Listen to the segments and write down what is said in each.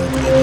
Music.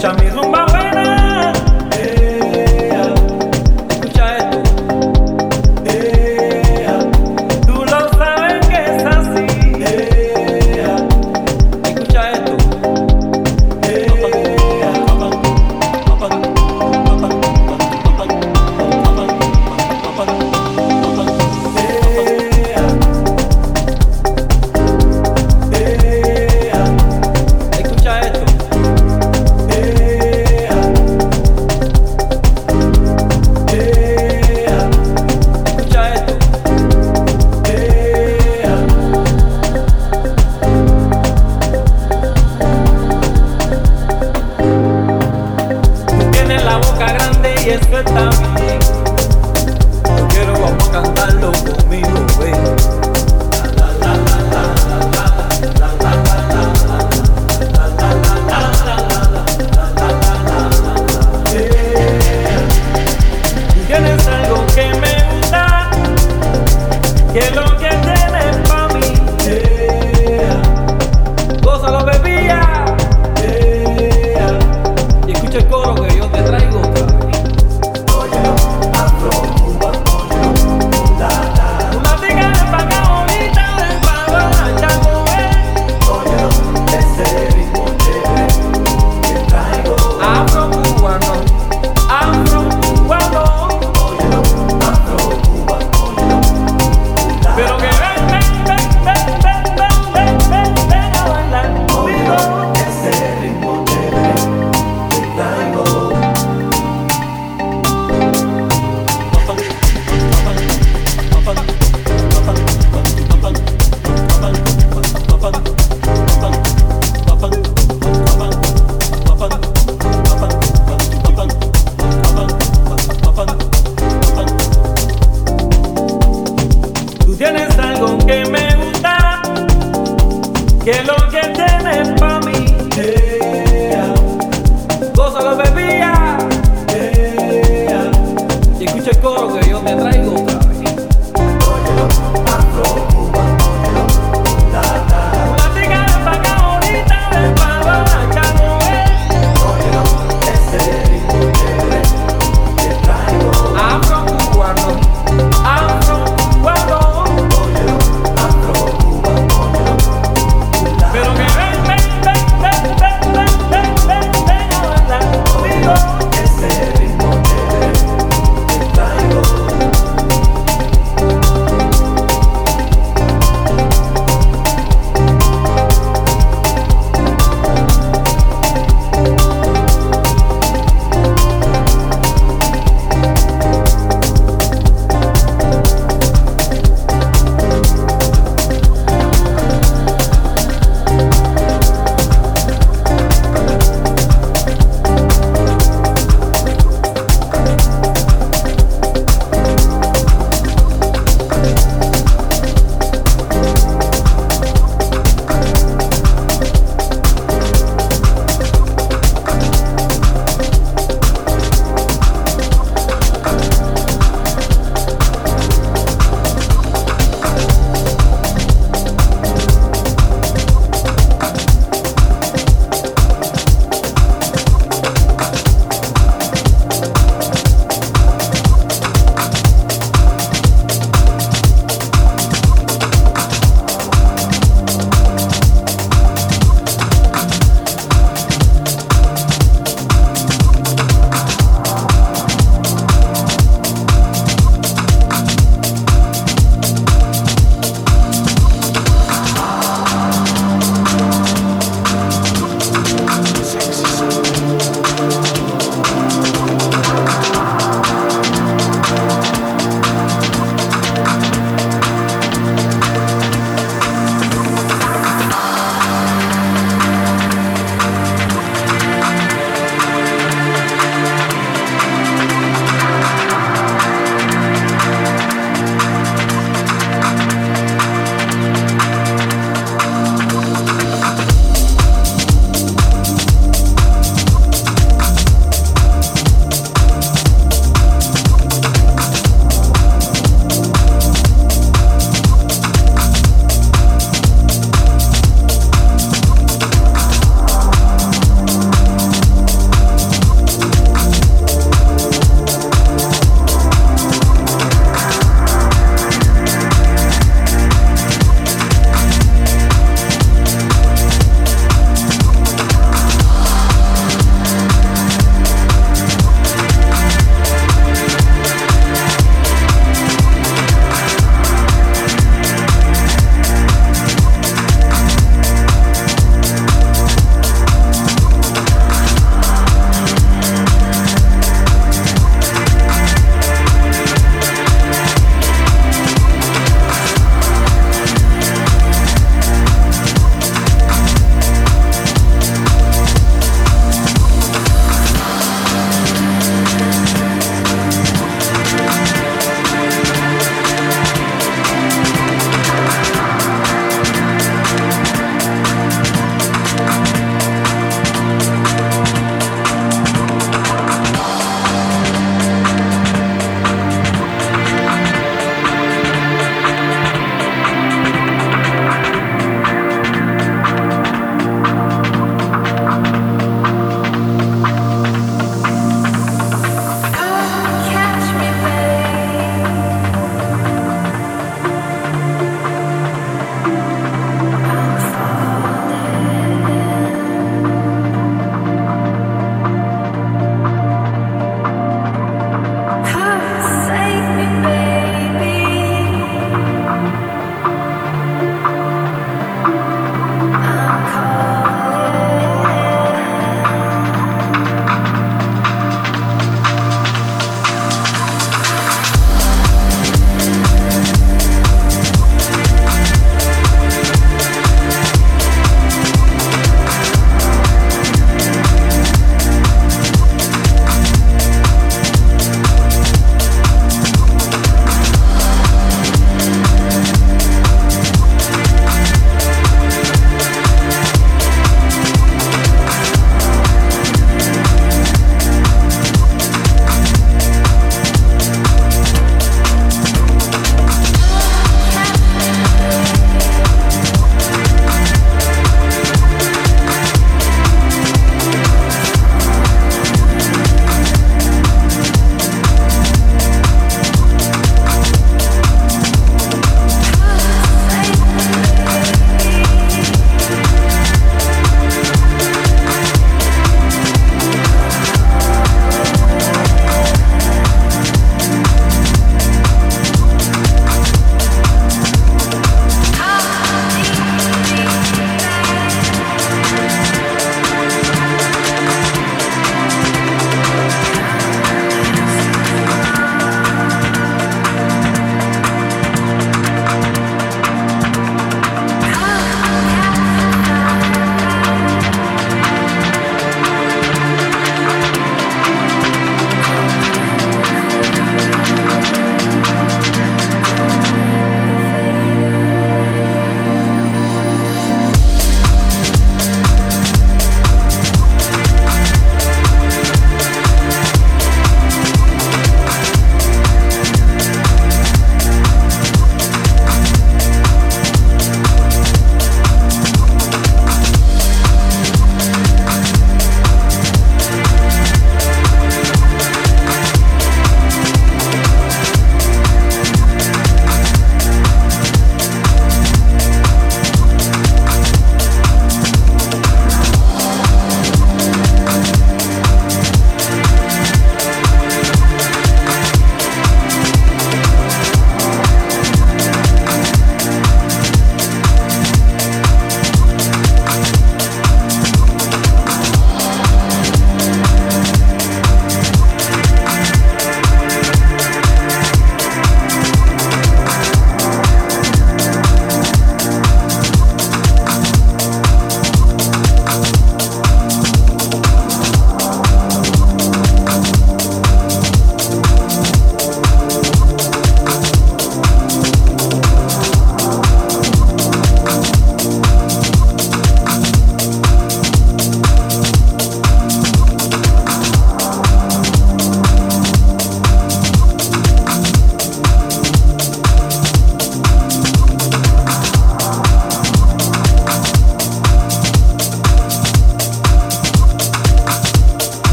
Mucha mi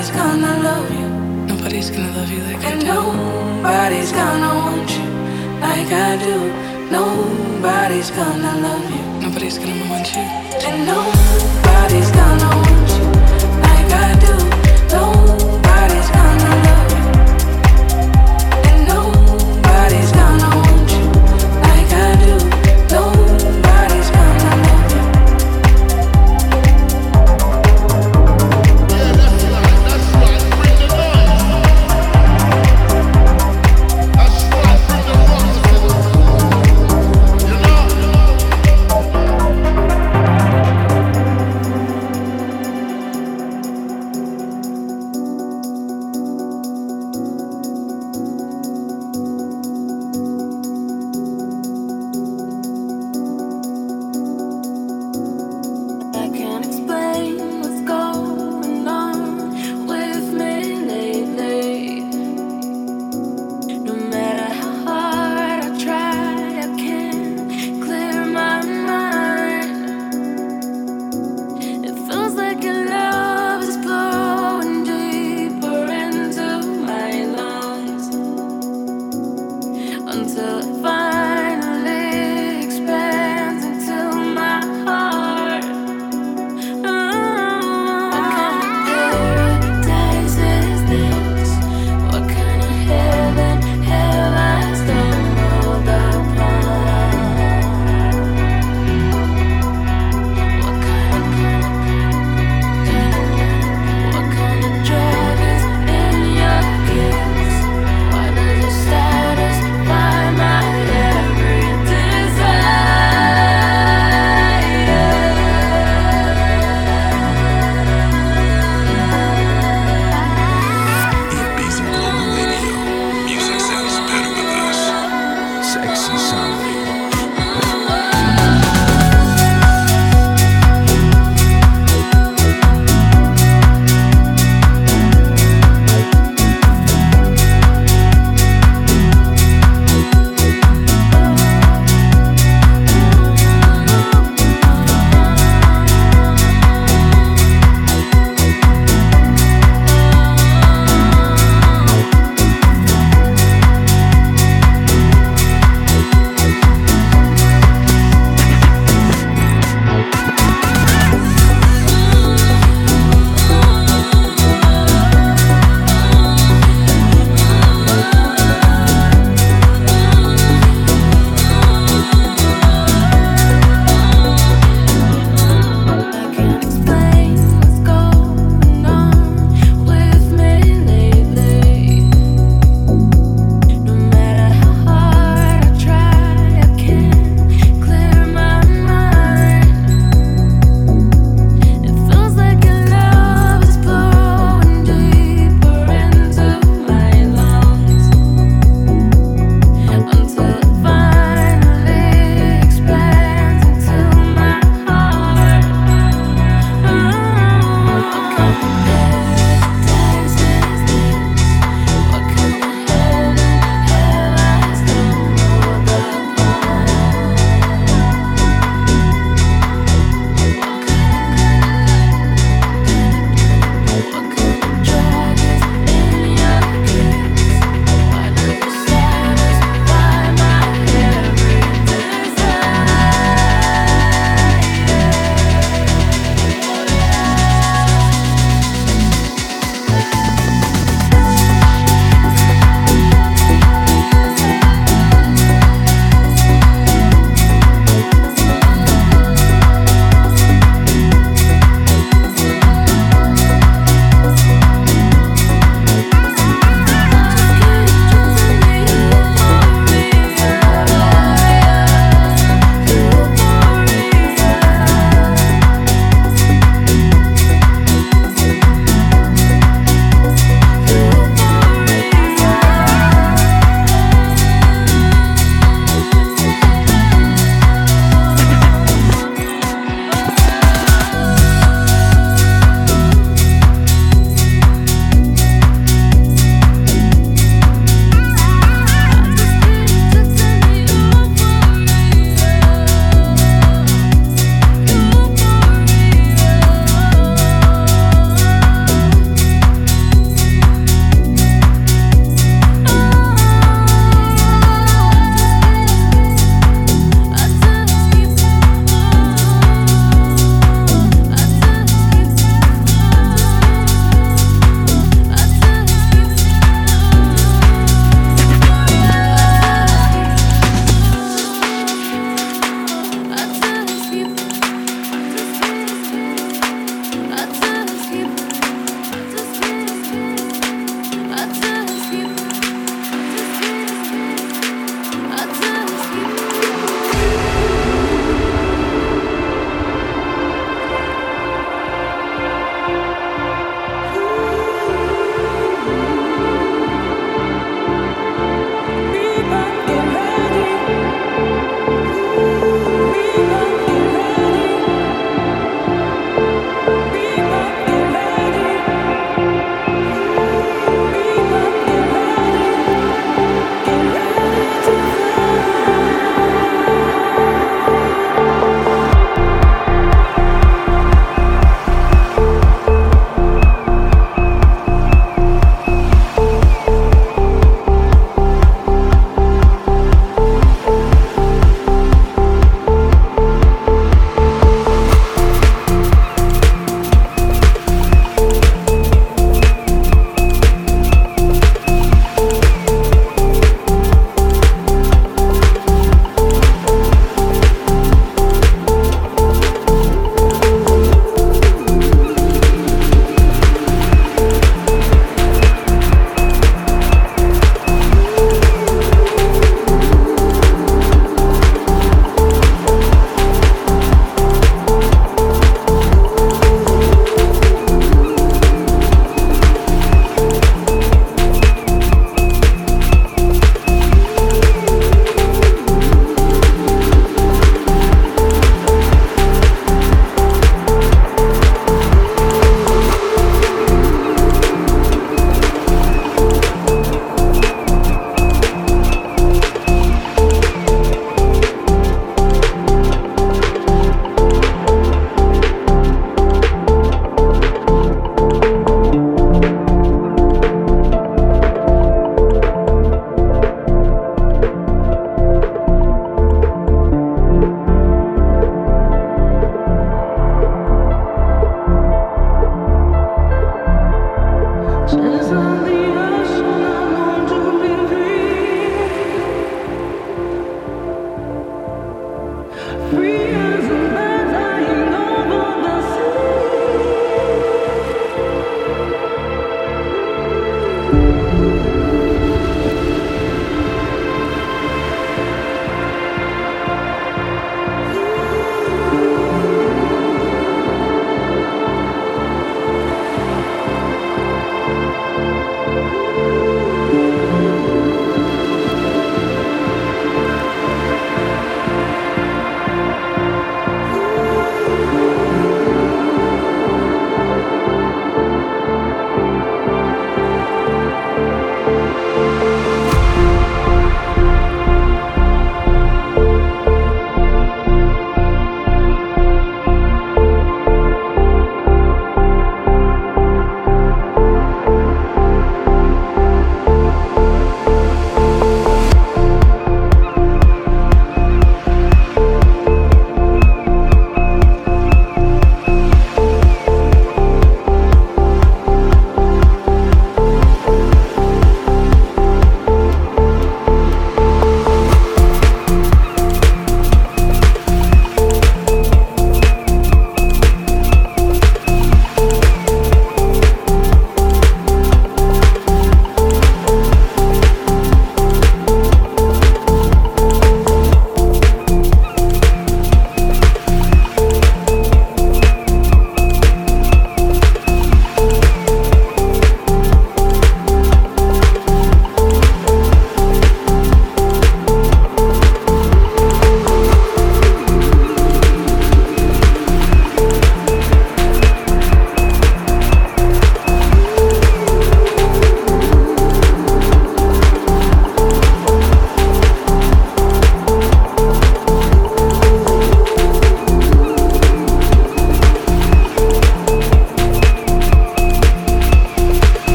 Nobody's gonna love you. Nobody's gonna love you like I do. Nobody's gonna want you like I do. Nobody's gonna love you. Nobody's gonna want you. And nobody's gonna